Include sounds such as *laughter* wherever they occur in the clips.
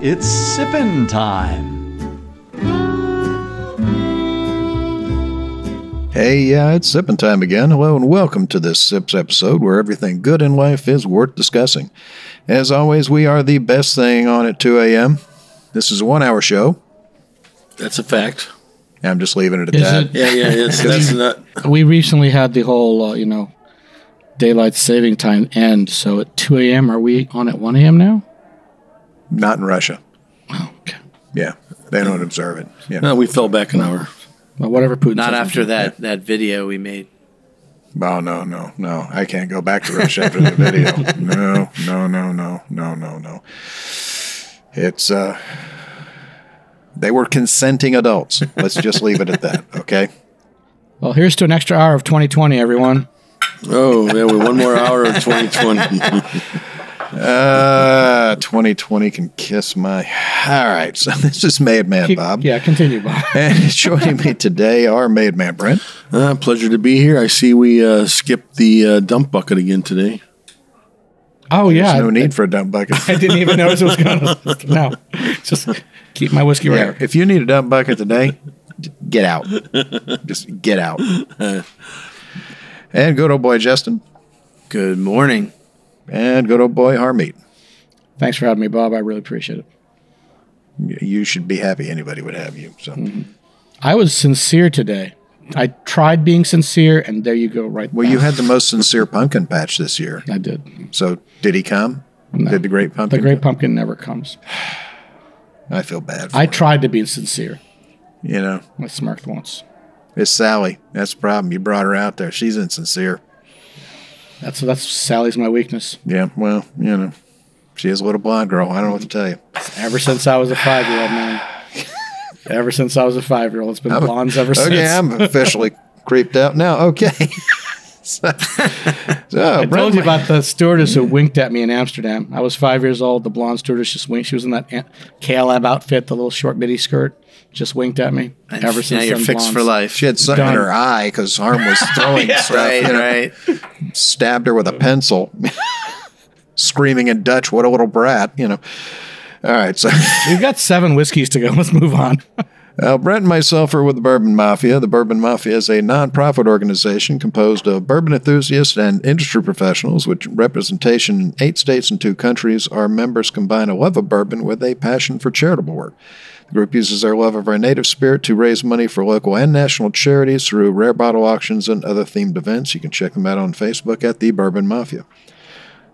Now it's sippin' time. Hey, yeah, it's sipping time again. Hello and welcome to this Sips episode where everything good in life is worth discussing. As always, we are the best thing on at 2 a.m. This is a one hour show. That's a fact. I'm just leaving it at Is that. it- Yeah, yeah, it's, that's *laughs* not. We recently had the whole, uh, you know, daylight saving time end. So at 2 a.m., are we on at 1 a.m. now? Not in Russia. Oh, okay. Yeah, they don't observe it. Yeah. No, we fell back an hour. Well, whatever Putin Not says. after that that video we made. Oh, no, no, no. I can't go back to Russia after the video. *laughs* No, no, no, no, no, no, no. It's, uh, they were consenting adults. Let's just leave it at that, okay? Well, here's to an extra hour of 2020, everyone. Oh, yeah, we one more hour of 2020. *laughs* Uh, 2020 can kiss my. All right, so *laughs* this is Made Man Keep- Bob. Yeah, continue, Bob. *laughs* And joining me today are Made Man Brent. uh, pleasure to be here. I see we uh, skipped the uh, dump bucket again today. Oh, yeah. There's no I- need for a dump bucket. I didn't even notice it was going *laughs* to. No. Just keep my whiskey Yeah, right. if you need a dump bucket today, get out. Just get out. And good old boy Justin. Good morning. And good old boy Harmeet. Thanks for having me, Bob. I really appreciate it. You should be happy anybody would have you. So, mm-hmm. I was sincere today. I tried being sincere, and there you go, right well, you had the most sincere pumpkin patch this year. I did. So, did he come? Did the great pumpkin? The great pumpkin never comes. I feel bad. For I him, tried to be sincere. you know, I smirked once. it's Sally. That's the problem. You brought her out there. She's insincere. That's that's Sally's my weakness. Yeah, well, you know, she is a little blonde girl. I don't know what to tell you. Ever since I was a five year old man. ever since I was a five year old, it's been I'm blondes ever oh, since. Okay, I'm officially *laughs* creeped out now. Okay. *laughs* so, *laughs* so I told you about the stewardess who winked at me in Amsterdam. I was five years old. The blonde stewardess just winked. She was in that An- KLM outfit, the little short midi skirt. Just winked at me. And Ever since now you're then, fixed for life. She had something in her eye because Harm was *laughs* throwing stuff. right, you know, right. Stabbed her with a pencil, *laughs* screaming in Dutch, "What a little brat!" You know. All right, so We've got seven whiskeys to go. Let's move on. Uh, Brent and myself are with the Bourbon Mafia. The Bourbon Mafia is a nonprofit organization composed of bourbon enthusiasts and industry professionals, with representation in eight states and two countries. Our members combine a love of bourbon with a passion for charitable work. The group uses their love of our native spirit to raise money for local and national charities through rare bottle auctions and other themed events. You can check them out on Facebook at the Bourbon Mafia.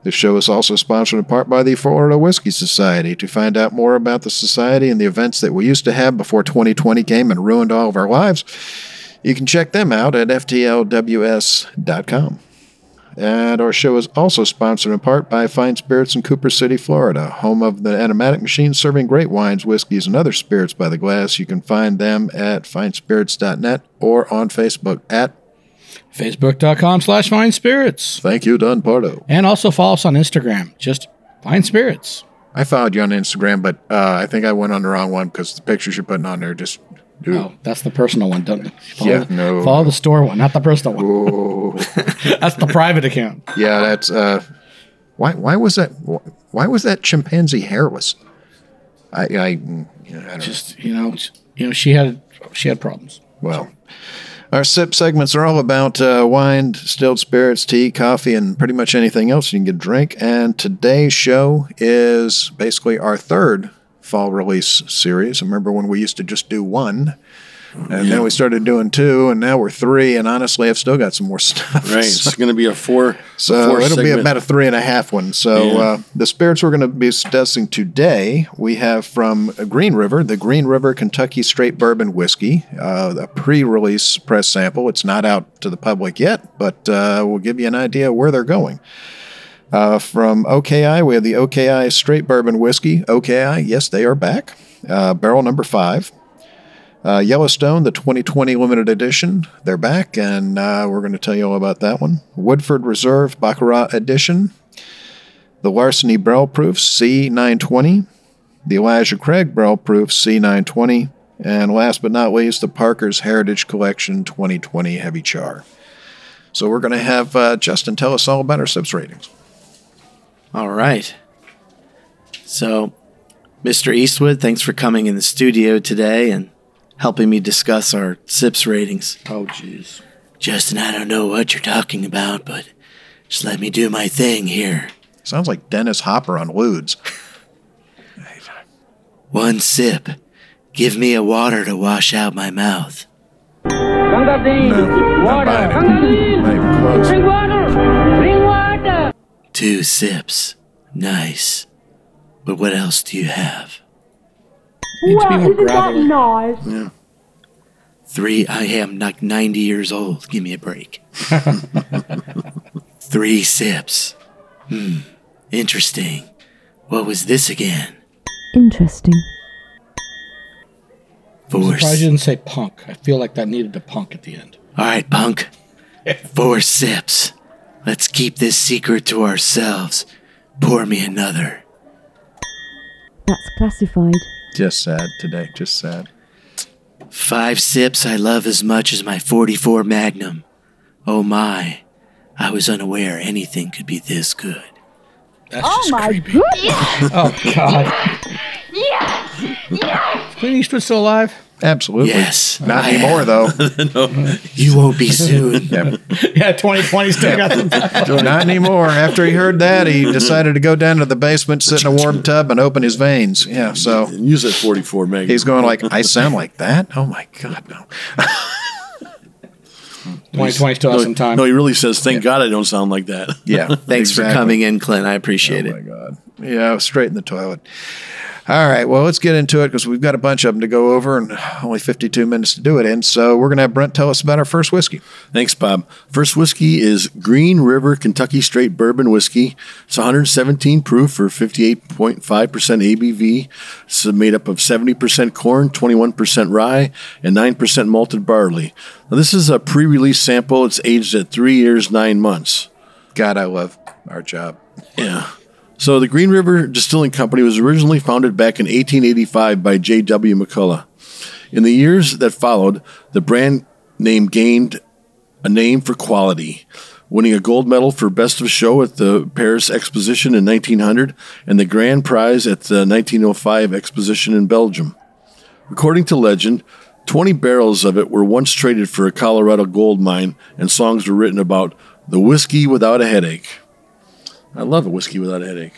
This show is also sponsored in part by the Florida Whiskey Society. To find out more about the society and the events that we used to have before 2020 came and ruined all of our lives, you can check them out at FTLWS.com. And our show is also sponsored in part by Fine Spirits in Cooper City, Florida, home of the Enomatic Machine serving great wines, whiskeys, and other spirits by the glass. You can find them at finespirits.net or on Facebook at Facebook.com slash fine spirits. Thank You, Don Pardo. And also follow us on Instagram. Just fine spirits. I followed you on Instagram, but uh, I think I went on the wrong one because the pictures you're putting on there just. Ooh. Oh, that's the personal one. Don't follow, Yeah, no. follow the store one, not the personal one. *laughs* That's the private account. yeah, that's. Uh, why? Why was that? Why was that chimpanzee hairless? I. I, yeah, I don't know. Just you know, you know, she had she had problems. Well, our sip segments are all about uh, wine, distilled spirits, tea, coffee, and pretty much anything else you can get a drink. And today's show is basically our third fall release series. Remember when we used to just do one? And then we started doing two, and now we're three. And honestly, I've still got some more *laughs* stuff. Right. So- It's going to be a four. So four it'll be about a three and a half one. So Yeah. uh, the spirits we're going to be discussing today, we have from Green River, the Green River Kentucky Straight Bourbon Whiskey, uh, a pre-release press sample. It's not out to the public yet, but uh, we'll give you an idea where they're going. Uh, from OKI, we have the OKI Straight Bourbon Whiskey. OKI, yes, they are back. Uh, barrel number five. Uh, Yellowstone, the 2020 limited edition, they're back, and uh, we're going to tell you all about that one. Woodford Reserve Baccarat Edition. The Larceny Barrel Proof C920. The Elijah Craig Barrel Proof C920. And last but not least, the Parker's Heritage Collection 2020 Heavy Char. So we're going to have uh, Justin tell us all about our SIPS ratings. All right. So, Mr. Eastwood, thanks for coming in the studio today and helping me discuss our SIPS ratings. Oh, jeez. Justin, I don't know what you're talking about, but just let me do my thing here. Sounds like Dennis Hopper on Ludes. One sip. Give me a water to wash out my mouth. Not buying it. Not even close. Bring water! Bring water! Two sips. Nice. But what else do you have? Need to be Wow, more isn't that gravelly. nice? Three, I am like 90 years old. Give me a break. *laughs* Three sips. Hmm, interesting. What was this again? Interesting. I'm Four. surprised s- you didn't say punk. I feel like that needed a punk at the end. All right, punk. *laughs* Four sips. Let's keep this secret to ourselves. Pour me another. That's classified. Just sad today. Just sad. Five sips I love as much as my 44 Magnum. Oh my. I was unaware anything could be this good. That's Oh just my creepy. goodness! Oh God. Is Clint Eastwood still alive? Absolutely. Yes. Not I anymore, am. though. *laughs* You won't be *laughs* soon. Yeah. Yeah, 2020 still got the *laughs* Not anymore. After he heard that, he decided to go down to the basement, sit in a warm tub, and open his veins. Yeah, so And use that 44 meg. he's going like, I sound like that? Oh my God, no. 2020 still has some time. No, he really says, "Thank God I don't sound like that." Yeah. Thanks for coming in, Clint. I appreciate Oh it. Oh, my God. Yeah, straight in the toilet. All right, well, let's get into it because we've got a bunch of them to go over and only 52 minutes to do it in. So we're going to have Brent tell us about our first whiskey. Thanks, Bob. First whiskey is Green River Kentucky Straight Bourbon Whiskey. It's 117 proof for 58.5% ABV. It's made up of 70% corn, 21% rye, and 9% malted barley. Now, this is a pre release sample. It's aged at three years, nine months. God, I love our job. Yeah. So the Green River Distilling Company was originally founded back in 1885 by J.W. McCulloch. In the years that followed, the brand name gained a name for quality, winning a gold medal for Best of Show at the Paris Exposition in 1900 and the grand prize at the 1905 Exposition in Belgium. According to legend, 20 barrels of it were once traded for a Colorado gold mine, and songs were written about the whiskey without a headache. I love a whiskey without a headache.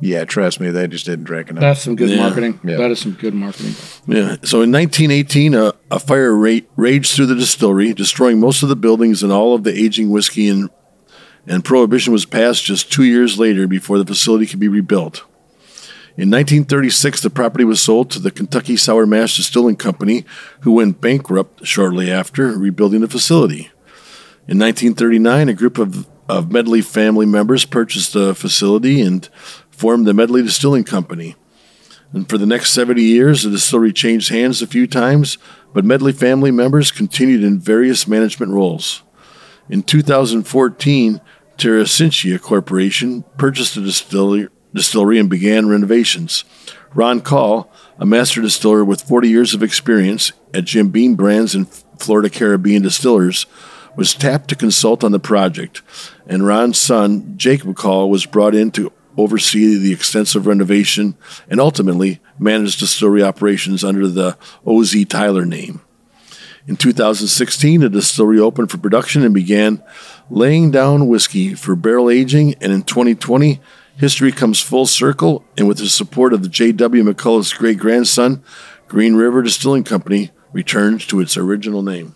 Yeah, trust me, they just didn't drink enough. That's some good Yeah. marketing. Yeah. That is some good marketing. Yeah. So in 1918, a, a fire ra- raged through the distillery, destroying most of the buildings and all of the aging whiskey, and, and prohibition was passed just two years later before the facility could be rebuilt. In 1936, the property was sold to the Kentucky Sour Mash Distilling Company, who went bankrupt shortly after rebuilding the facility. In 1939, a group of, of Medley family members purchased the facility and formed the Medley Distilling Company. And for the next 70 years, the distillery changed hands a few times, but Medley family members continued in various management roles. In 2014, Terressentia Corporation purchased the distillery, distillery and began renovations. Ron Call, a master distiller with 40 years of experience at Jim Beam Brands and Florida Caribbean Distillers, was tapped to consult on the project, and Ron's son, Jacob Call, was brought in to oversee the extensive renovation and ultimately manage distillery operations under the OZ Tyler name. In 2016, the distillery opened for production and began laying down whiskey for barrel aging, and in 2020, history comes full circle, and with the support of the J.W. McCulloch's great grandson, Green River Distilling Company returns to its original name.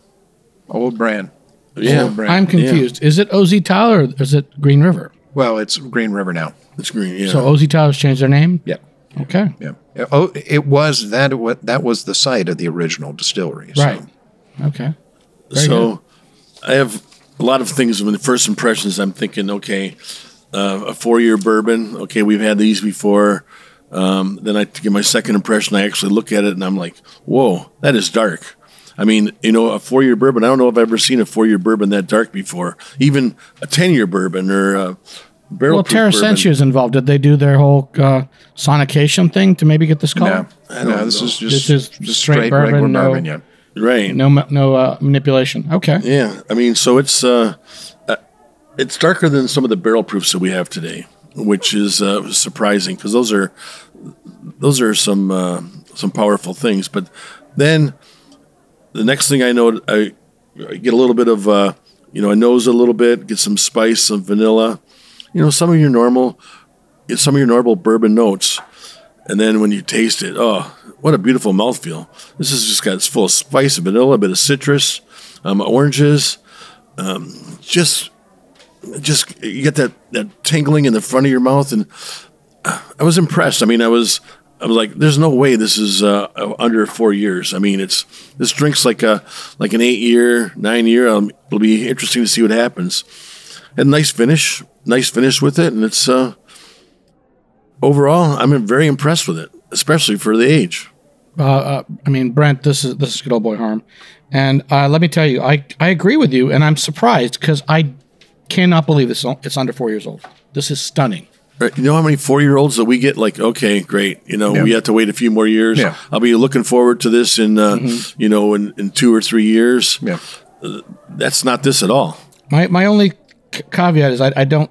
Old brand. Yeah. Brand. I'm confused. Is it OZ Tyler or is it Green River? Well, it's Green River now. It's green, yeah. So OZ Tyler's changed their name? Yeah. Okay. Yeah. Oh, it was that. wa- That was the site of the original distillery. so- Right. Okay. Very so I have a lot of things when the first impressions I'm thinking, okay, uh, a four year bourbon. Okay, we've had these before. Um, then I get my second impression. I actually look at it and I'm like, whoa, that is dark. I mean, you know, a four year bourbon. I don't know if I've ever seen a four year bourbon that dark before. Even a ten year bourbon or a barrel. Well, Terressentia is involved. Did they do their whole uh, sonication thing to maybe get this color? No, no, this is just, This is just straight straight, bourbon, regular no- bourbon. Yeah. right? No, no uh, manipulation. Okay. Yeah, I mean, so it's uh, uh, it's darker than some of the barrel proofs that we have today, which is uh, surprising because those are those are some uh, some powerful things. But then the next thing I know, I, I get a little bit of uh, you know, I nose a little bit, get some spice, some vanilla, you know, some of your normal, some of your normal bourbon notes, and then when you taste it, oh, what a beautiful mouthfeel! This has just got it's full of spice, vanilla, a bit of citrus, um, oranges, um, just just you get that that tingling in the front of your mouth, and I was impressed. I mean, I was I was like, "There's no way this is uh, under four years." I mean, it's this drink's like a like an eight year, nine year. Um, it'll be interesting to see what happens. And nice finish, nice finish with it, and it's uh, overall, I'm very impressed with it, especially for the age. uh, uh, I mean, Brent, this is this is good old boy harm, and uh, let me tell you, I I agree with you, and I'm surprised because I cannot believe this. It's under four years old. This is stunning. Right. You know how many four year olds that we get? Like, okay, great. You know, we have to wait a few more years. Yeah. I'll be looking forward to this in, uh, you know, in, in two or three years. Yeah. That's not this at all. My my only c- caveat is I, I don't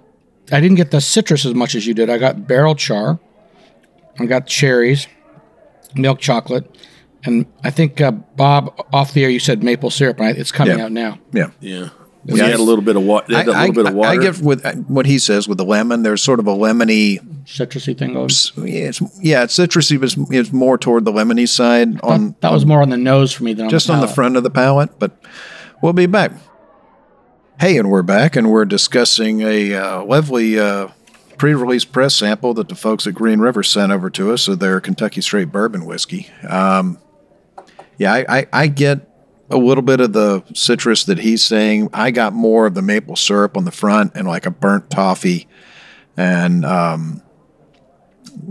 I didn't get the citrus as much as you did. I got barrel char, I got cherries, milk chocolate, and I think uh, Bob off the air you said maple syrup. Right? It's coming Yeah. out now. Yeah. Yeah. We had a little bit of water. I, a little I, bit of water. I get with uh, what he says with the lemon. There's sort of a lemony. Citrusy thing goes. Yeah, it's, yeah, it's citrusy, but it's, it's more toward the lemony side on that was more on the nose for me than on just the on the front of the palate. But we'll be back. Hey, and we're back, and we're discussing a uh, lovely uh, pre-release press sample that the folks at Green River sent over to us of their Kentucky Straight Bourbon whiskey. Um, yeah, I, I, I get a little bit of the citrus that he's saying. I got more of the maple syrup on the front and like a burnt toffee, and um,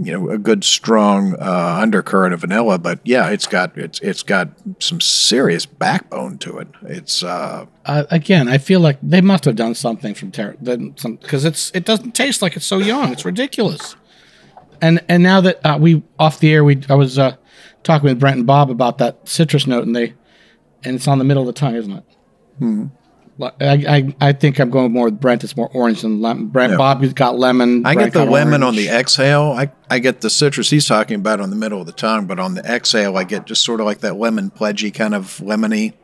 you know a good strong uh, undercurrent of vanilla. But yeah, it's got it's it's got some serious backbone to it. It's uh, uh, again, I feel like they must have done something from Terra because it's it doesn't taste like it's so young. It's ridiculous. And and now that uh, we off the air, we I was uh, talking with Brent and Bob about that citrus note, and they and it's on the middle of the tongue, isn't it? Mm-hmm. I, I I think I'm going more with Brent. It's more orange than lemon. Brent Yeah. Bob, you've got lemon. I Brent get the got lemon on the exhale. I, I get the citrus he's talking about on the middle of the tongue, but on the exhale, I get just sort of like that lemon pledgy kind of lemony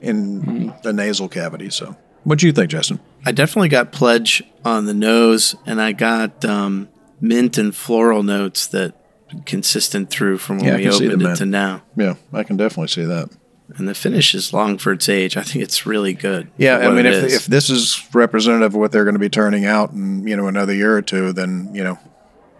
in the nasal cavity. So, what do you think, Justin? I definitely got pledge on the nose, and I got um, mint and floral notes that consistent through from when Yeah, we can see the opened it mint. to now. Yeah, I can definitely see that. And the finish is long for its age. I think it's really good. Yeah, I mean, if, if this is representative of what they're going to be turning out in you know another year or two, then you know,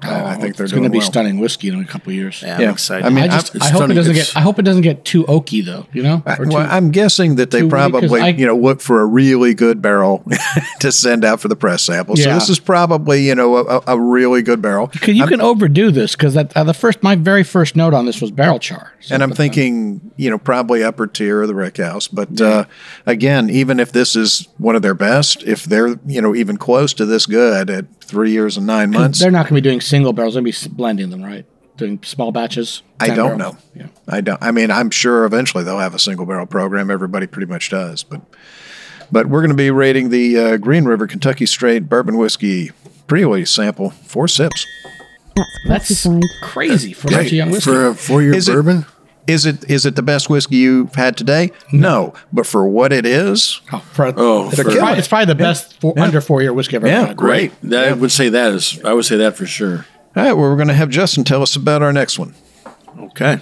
I, I think they're it's going to be well. stunning whiskey in a couple of years. yeah, I'm excited. I mean, I just I hope it doesn't It's- get I hope it doesn't get too oaky though. You know, I, Or too- well, I'm guessing that they too weak, 'cause probably, I- you know, look for a really good barrel *laughs* to send out for the press sample. So this is probably, you know, a, a really good barrel. Can- you can overdo this because that uh, the first my very first note on this was barrel char. So And I'm thinking, you know, probably upper tier of the Rick House. But uh, again, even if this is one of their best, if they're, you know, even close to this good at three years and nine months, they're not going to be doing single barrels. They're going to be blending them, right? Doing small batches. I don't barrels. know. Yeah. I don't. I mean, I'm sure eventually they'll have a single barrel program. Everybody pretty much does. But but we're going to be rating the uh, Green River Kentucky Straight Bourbon Whiskey pre-release sample four sips. That's That's classified. crazy for such a young whiskey. for a four year Is it- bourbon. Is it is it the best whiskey you've had today? No, but for what it is, oh, for, Oh, it's, for- probably, it's probably the best four, under four year whiskey I've ever Yeah, had. Great. That, I would say that is. I would say that for sure. all right. Well, we're going to have Justin tell us about our next one. Okay.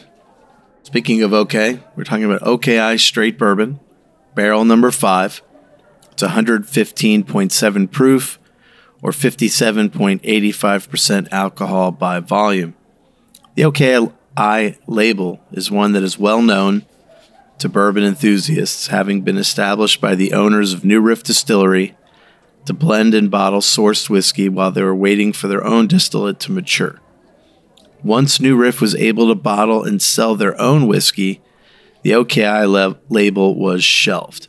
Speaking of OK, we're talking about OKI straight bourbon, barrel number five. It's 115.7 proof or 57.85% alcohol by volume. The OKI label is one that is well known to bourbon enthusiasts, having been established by the owners of New Riff Distillery to blend and bottle sourced whiskey while they were waiting for their own distillate to mature. Once New Riff was able to bottle and sell their own whiskey, the OKI label was shelved.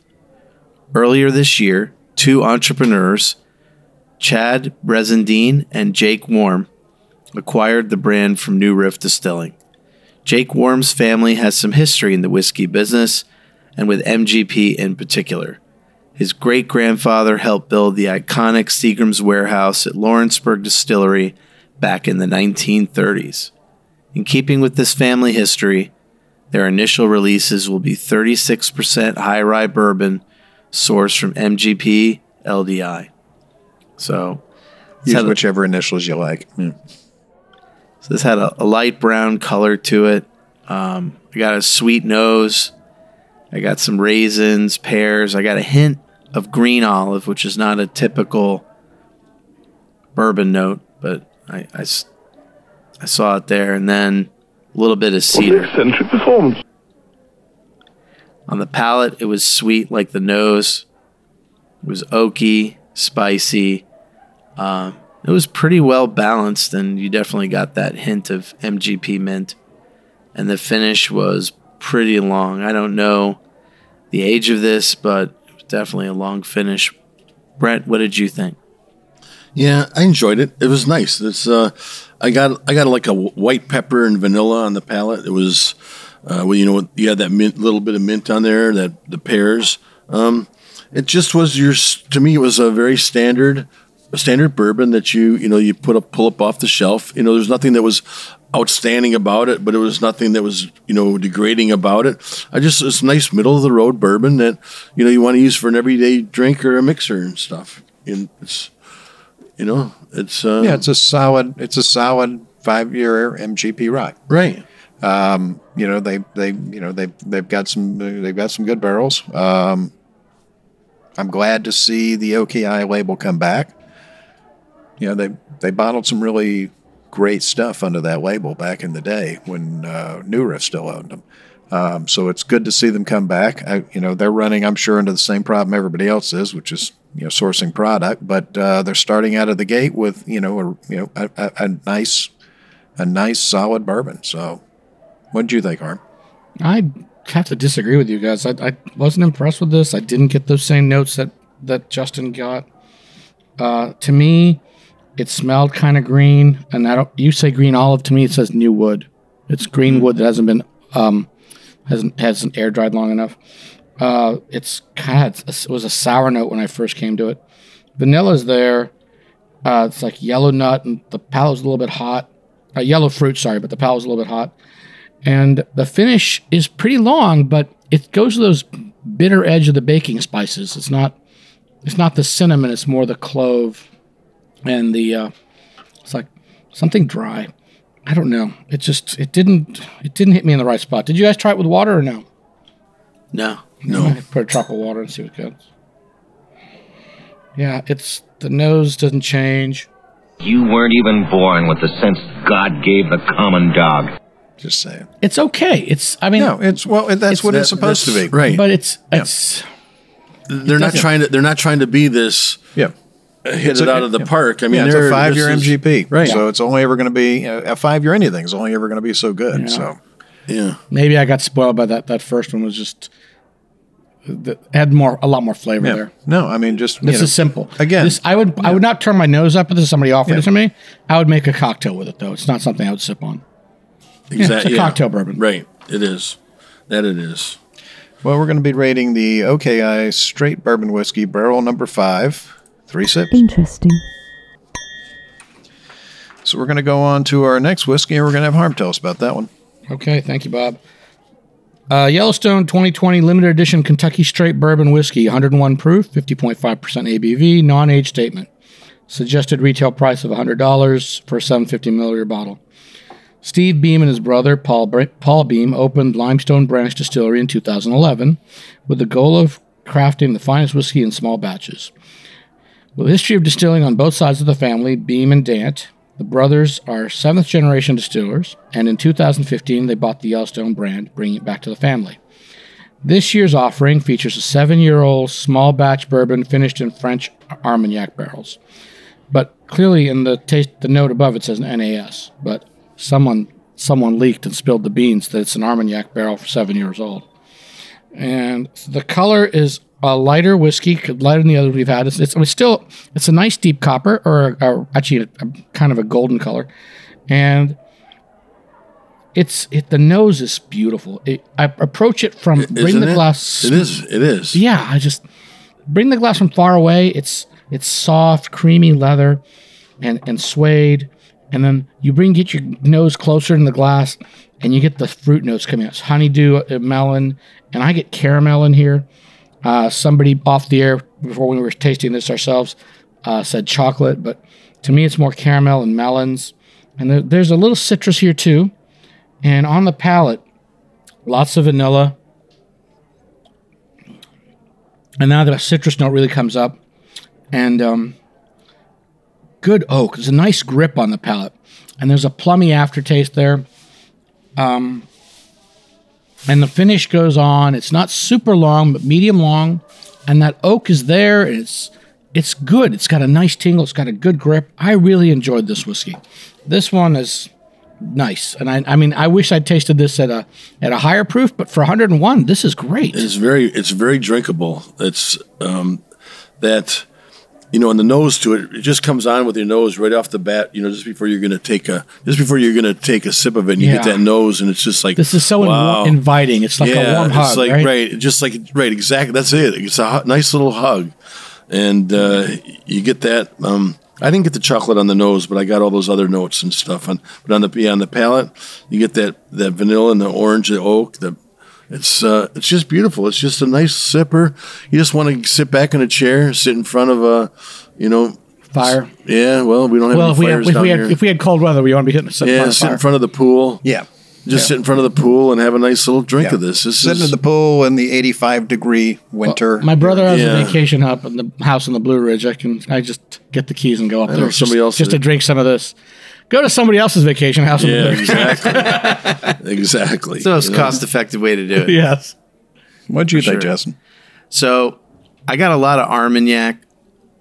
Earlier this year, two entrepreneurs, Chad Brezendine and Jake Warm, acquired the brand from New Riff Distilling. Jake Warm's family has some history in the whiskey business and with MGP in particular. His great grandfather helped build the iconic Seagram's warehouse at Lawrenceburg Distillery back in the 1930s. In keeping with this family history, their initial releases will be 36% high rye bourbon sourced from MGP LDI. So, Use whichever initials you like. Yeah. So this had a, a light brown color to it. Um, I got a sweet nose. I got some raisins, pears. I got a hint of green olive, which is not a typical bourbon note, but I I saw it there. And then a little bit of cedar. On the palate, it was sweet like the nose. It was oaky, spicy. Um, it was pretty well balanced, and you definitely got that hint of MGP mint. And the finish was pretty long. I don't know the age of this, but definitely a long finish. Brett, what did you think? Yeah, I enjoyed it. It was nice. It's uh, I got I got like a white pepper and vanilla on the palate. It was, uh, well, you know, you had that mint, little bit of mint on there, that the pears. Um, it just was your to me. It was a very standard, a standard bourbon that you you know you put up pull up off the shelf. You know, there's nothing that was outstanding about it, but it was nothing that was you know degrading about it. I just it's nice middle of the road bourbon that you know you want to use for an everyday drink or a mixer and stuff. And it's you know, it's uh, Yeah, it's a solid. It's a solid five-year MGP rye. right. You know, they they you know they they've got some they've got some good barrels. Um, I'm glad to see the OKI label come back. You know, they they bottled some really great stuff under that label back in the day when uh, New Riff still owned them. Um, so it's good to see them come back. I, you know, they're running, I'm sure, into the same problem everybody else is, which is you know sourcing product. But uh, they're starting out of the gate with you know a you know a, a, a nice a nice solid bourbon. So, what did you think, Harm? I have to disagree with you guys. I, I wasn't impressed with this. I didn't get those same notes that that Justin got. Uh, to me, it smelled kind of green, and I don't. You say green olive to me. It says new wood. It's green wood that hasn't been um, hasn't hasn't air dried long enough. Uh, it's kind of it was a sour note when I first came to it. Vanilla's there. Uh, it's like yellow nut, and the palate's a little bit hot. Uh, yellow fruit, sorry, but the palate's a little bit hot and the finish is pretty long, but it goes to those bitter edge of the baking spices. It's not it's not the cinnamon, it's more the clove and the uh, it's like something dry. I don't know. It just it didn't it didn't hit me in the right spot. Did you guys try it with water or no? No. No. Put a drop of water and see what goes. Yeah, it's the nose doesn't change. You weren't even born with the sense God gave the common dog. Just saying. It's okay. It's I mean No, it's well. That's what it's supposed to be. Right. but it's it's they're not doesn't- trying to. They're not trying to be this Yeah. Hit It's it a- out of the yeah. park. I mean, yeah, it's they're- a five-year MGP, Right. So it's only ever going to be uh, a five-year anything is only ever going to be so good. So Yeah. maybe I got spoiled by that. That first one was just the, had more a lot more flavor yeah, there. no, I mean just This know, is simple. Again, this, I would I would not turn my nose up if this somebody offered Yeah. it to me. I would make a cocktail with it though. It's not something I would sip on. Exactly. *laughs* it's a cocktail bourbon. Right. It is. That it is. well, we're going to be rating the OKI straight bourbon whiskey barrel number five, three sips. Interesting. So we're going to go on to our next whiskey, and we're going to have Harm tell us about that one. Okay, thank you, Bob. Uh, Yellowstone 2020 limited edition Kentucky straight bourbon whiskey, 101 proof, 50.5% ABV, non-age statement. Suggested retail price of $100 for a 750 milliliter bottle. Steve Beam and his brother Paul Br- Paul Beam opened Limestone Branch Distillery in 2011 with the goal of crafting the finest whiskey in small batches. A history of distilling on both sides of the family, Beam and Dant, the brothers are seventh generation distillers, and in 2015 they bought the Yellowstone brand, bringing it back to the family. This year's offering features a seven-year-old small batch bourbon finished in French Armagnac barrels. But clearly, in the taste, the note above it says NAS. But someone someone leaked and spilled the beans that it's an Armagnac barrel for seven years old. And the color is a lighter whiskey, lighter than the other we've had. It's, it's, it's still it's a nice deep copper, or, or actually a, a kind of a golden color, and it's it. The nose is beautiful. It, I approach it from bring the it? glass. It is. It is. Yeah, I just bring the glass from far away. It's it's soft, creamy leather, and and suede. And then you bring get your nose closer in the glass, and you get the fruit notes coming out. It's honeydew, uh, melon, and I get caramel in here. Uh, somebody off the air before we were tasting this ourselves uh, said chocolate, but to me it's more caramel and melons. And there, there's a little citrus here too. And on the palate, lots of vanilla, and now the citrus note really comes up, and um, good oak. There's a nice grip on the palate, and there's a plummy aftertaste there. Um, and the finish goes on. It's not super long, but medium long, and that oak is there. It's it's good. It's got a nice tingle. It's got a good grip. I really enjoyed this whiskey. This one is nice, and I, I mean, I wish I'd tasted this at a at a higher proof, but for 101, this is great. It's very it's very drinkable. It's um, that you know, in the nose to it, it just comes on with your nose right off the bat. You know, just before you're gonna take a just before you're gonna take a sip of it, and you get Yeah. that nose, and it's just like This is so wow. inviting. It's like a warm hug, it's like right? just like right, exactly. That's it. It's a nice little hug, and uh, you get that. Um, I didn't get the chocolate on the nose, but I got all those other notes and stuff. On but on the yeah, on the palate, you get that that vanilla and the orange, the oak. The it's uh, it's just beautiful. It's just a nice sipper. You just want to sit back in a chair, sit in front of a, you know, Fire. Yeah, well, we don't have Well, any if we, had, fires if, down we had, here. if we had cold weather, we want to be hitting sit in yeah, front of sit in front of the pool. Yeah. Just Yeah. sit in front of the pool and have a nice little drink Yeah. of this. This Sitting is in the pool in the 85 degree winter. My brother has Yeah. a vacation up in the house in the Blue Ridge. I can I just get the keys and go up know there. somebody just, else just to drink some of this. Go to somebody else's vacation house in the yeah, Blue exactly, *laughs* exactly. It's the most You cost effective way to do it. yes. What'd you think, sure. Justin? So I got a lot of Armagnac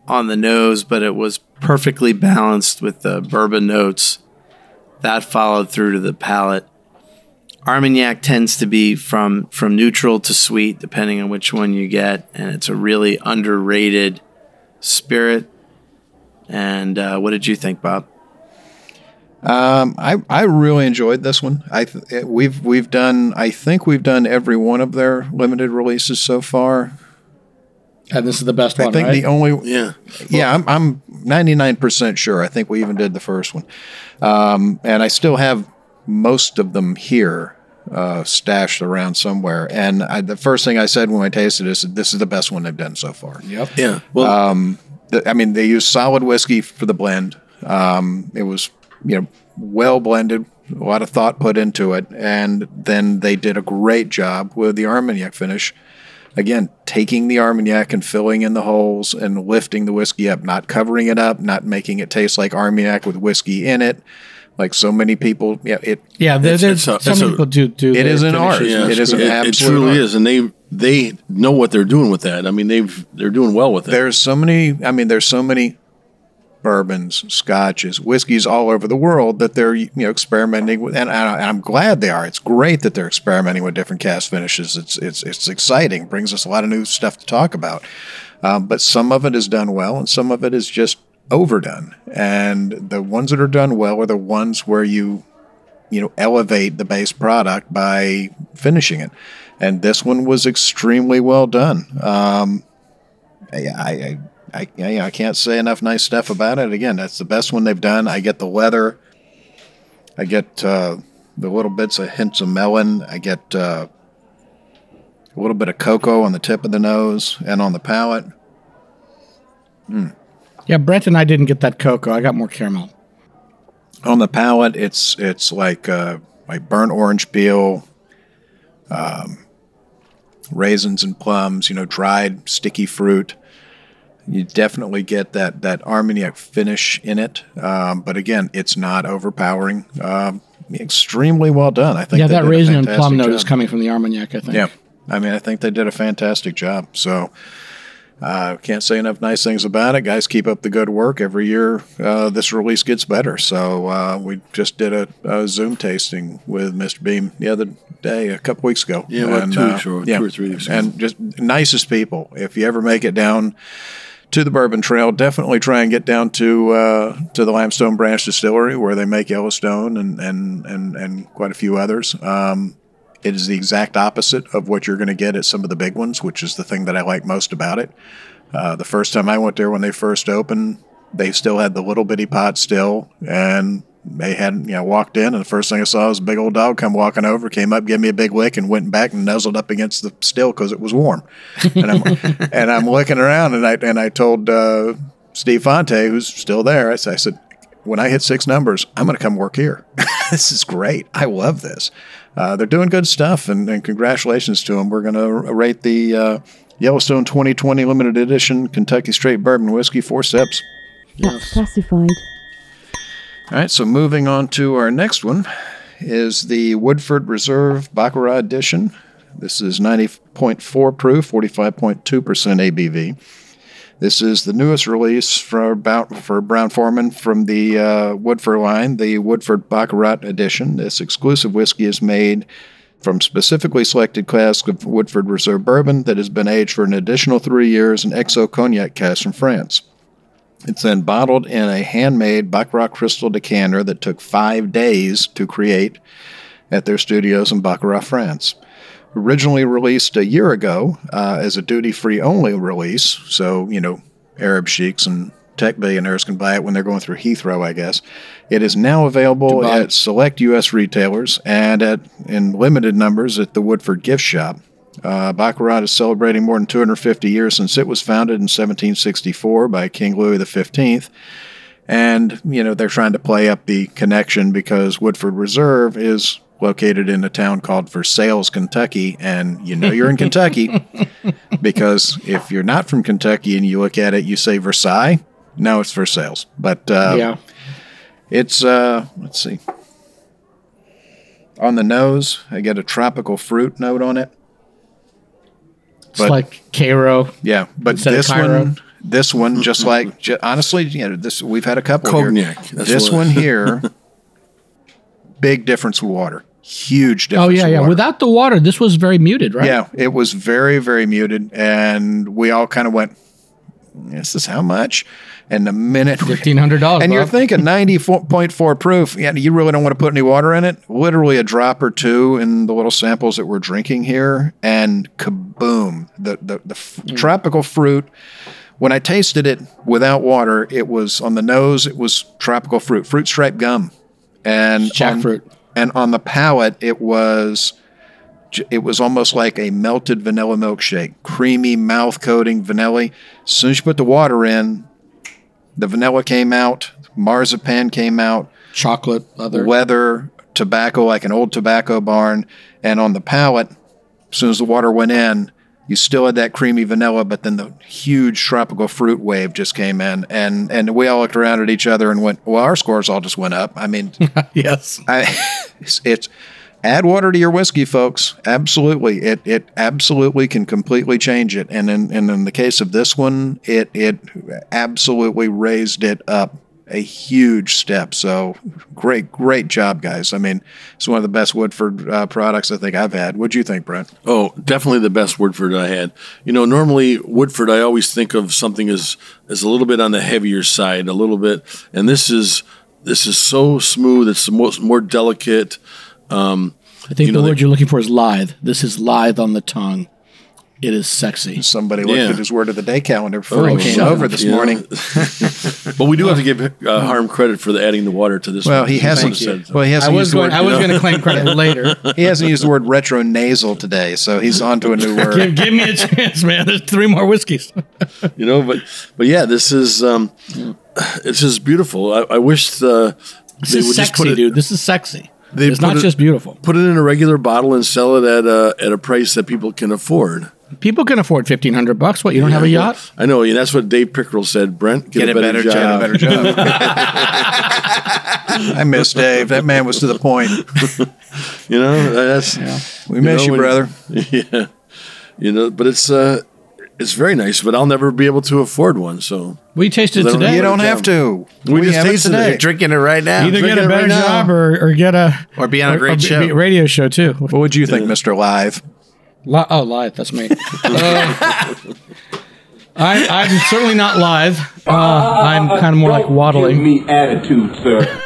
on the nose, but it was perfectly balanced with the bourbon notes. That followed through to the palate. Armagnac tends to be from from neutral to sweet, depending on which one you get, and it's a really underrated spirit. And uh, what did you think, Bob? Um, I I really enjoyed this one. I th- we've we've done I think we've done every one of their limited releases so far. And this is the best I one, I think right? the only Yeah, yeah I'm I'm 99 percent sure. I think we even did the first one, um, and I still have most of them here uh, stashed around somewhere. And I, the first thing I said when I tasted this, this is the best one they've done so far. yep. yeah. Well, the, I mean, they used solid whiskey for the blend. Um, it was, you know, well blended, a lot of thought put into it, and then they did a great job with the Armagnac finish. Again, taking the Armagnac and filling in the holes and lifting the whiskey up, not covering it up, not making it taste like Armagnac with whiskey in it, like so many people. Yeah, it Yeah, there, It's- there's it's a- some it's a- people do do. It the is an art. yeah, it is an it, it truly art. is, and they they know what they're doing with that. I mean, they've they're doing well with it. there's so many i mean there's so many bourbons scotches whiskeys all over the world that they're you know experimenting with. And, I, i'm glad they are. It's great that they're experimenting with different cast finishes. It's it's it's exciting. Brings us a lot of new stuff to talk about. Um, but some of it is done well and some of it is just overdone. And the ones that are done well are the ones where you you know elevate the base product by finishing it. And this one was extremely well done. Um, I, I, I, I, I can't say enough nice stuff about it. Again, that's the best one they've done. I get the leather. I get uh, the little bits of hints of melon. I get uh, a little bit of cocoa on the tip of the nose and on the palate. Yeah, Brent and I didn't get that cocoa. I got more caramel. On the palate, it's it's like uh, like burnt orange peel, um, raisins and plums. You know, dried sticky fruit. You definitely get that that Armagnac finish in it, um, but again, it's not overpowering. Um, extremely well done. I think Yeah, that raisin and fantastic plum note is coming from the Armagnac. I think. Yeah, I mean, I think they did a fantastic job. So, uh, can't say enough nice things about it. Guys, keep up the good work. Every year, uh, this release gets better. So, uh, we just did a, a Zoom tasting with Mr. Beam the other day, a couple weeks ago. Yeah, about two uh, weeks or two or three weeks ago. And just nicest people. If you ever make it down to the Bourbon Trail, definitely try and get down to uh, to the Limestone Branch Distillery where they make Yellowstone and and and, and quite a few others. Um, it is the exact opposite of what you're going to get at some of the big ones, which is the thing that I like most about it. Uh, the first time I went there when they first opened, they still had the little bitty pot still, and they had you know walked in, and the first thing I saw was a big old dog come walking over, came up, gave me a big lick, and went back and nuzzled up against the still because it was warm. And I'm *laughs* and I'm looking around, and I and I told uh, Steve Fonte, who's still there, I said, I said, when I hit six numbers, I'm going to come work here. *laughs* this is great. I love this. Uh, they're doing good stuff, and, and congratulations to them. We're going to rate the uh, Yellowstone 2020 limited edition Kentucky Straight Bourbon Whiskey four sips. That's classified. All right, so moving on to our next one is the Woodford Reserve Baccarat Edition. This is 90.4 proof, 45.2% ABV. This is the newest release for for Brown-Forman from the uh, Woodford line, the Woodford Baccarat Edition. This exclusive whiskey is made from specifically selected casks of Woodford Reserve bourbon that has been aged for an additional three years in XO cognac casks from France. It's then bottled in a handmade Baccarat crystal decanter that took five days to create at their studios in Baccarat, France. Originally released a year ago uh, as a duty free only release, so, you know, Arab sheiks and tech billionaires can buy it when they're going through Heathrow, I guess. It is now available at select U.S. retailers and at in limited numbers at the Woodford gift shop. Uh, Baccarat is celebrating more than 250 years since it was founded in 1764 by King Louis XV. And, you know, they're trying to play up the connection because Woodford Reserve is located in a town called Versailles, Kentucky. And you know you're in Kentucky *laughs* because if you're not from Kentucky and you look at it, you say Versailles. No, it's Versailles. But uh, yeah. it's, uh, let's see. On the nose, I get a tropical fruit note on it. It's But- like Cairo. Yeah, but this one, this one, just like ju- honestly, you know, this we've had a couple Cognac, Here. This one *laughs* here, big difference with water, huge oh, difference. Oh yeah, yeah. water. Without the water, this was very muted, right? yeah, it was very, very muted, and we all kind of went, "This is how much?" And the minute Fifteen hundred dollars. and you're thinking 90.4 proof. Yeah, you really don't want to put any water in it. Literally a drop or two in the little samples that we're drinking here, and kaboom! The the, the f- mm. tropical fruit. When I tasted it without water, it was on the nose. It was tropical fruit, fruit stripe gum, and on- Jackfruit. and on the palate, it was it was almost like a melted vanilla milkshake, creamy mouth coating vanilla. As soon as you put the water in, the vanilla came out, marzipan came out, chocolate, other. leather, tobacco like an old tobacco barn, and on the palate, as soon as the water went in, you still had that creamy vanilla, but then the huge tropical fruit wave just came in, and and we all looked around at each other and went, "Well, our scores all just went up." I mean, *laughs* yes. I, *laughs* it's, it's add water to your whiskey, folks. Absolutely, it it absolutely can completely change it. And in and in the case of this one, it it absolutely raised it up a huge step. So great, great job, guys. I mean, it's one of the best Woodford uh, products I think I've had. What'd you think, Brent? Oh, definitely the best Woodford I had. You know, normally Woodford, I always think of something as as a little bit on the heavier side, a little bit, and this is this is so smooth. It's most more delicate. Um, I think you know, the they- word you're looking for is lithe. This is lithe on the tongue. It is sexy. Somebody looked Yeah. at his word of the day calendar before Oh, he came over this yeah. morning. *laughs* but we do have to give uh, Harm credit for the adding the water to this. Well, one. he hasn't. Said. Well, he hasn't was used the going. word. I was going to claim credit *laughs* later. He hasn't used the word retronasal today, so he's on to a new *laughs* word. give, give me a chance, man. There's three more whiskeys. you know, but but yeah, this is um, it's just beautiful. I, I wish the This they is would just put sexy, it, dude. This is sexy. They It's not it- just beautiful. put it in a regular bottle and sell it at a at a price that people can afford. People can afford fifteen hundred bucks. What? You don't have a yacht? I know, and that's what Dave Pickerell said. Brent, get, a, better, job. A better job. I miss Dave. That man was to the point. *laughs* You know, that's We miss know, you, when- brother. *laughs* yeah. you know, but it's uh, it's very nice. But I'll never be able to afford one. So We tasted it Well, then today. You don't have to. We just have it tasted today. it. Drinking it right now. Either get a better right job or, or get a Or be on a great be- show. be a radio show too. What would you think, Mr. Live? Li- oh, live. That's me. Uh, *laughs* I, I'm certainly not live. Uh, I'm kind of more like waddling. me attitude, sir.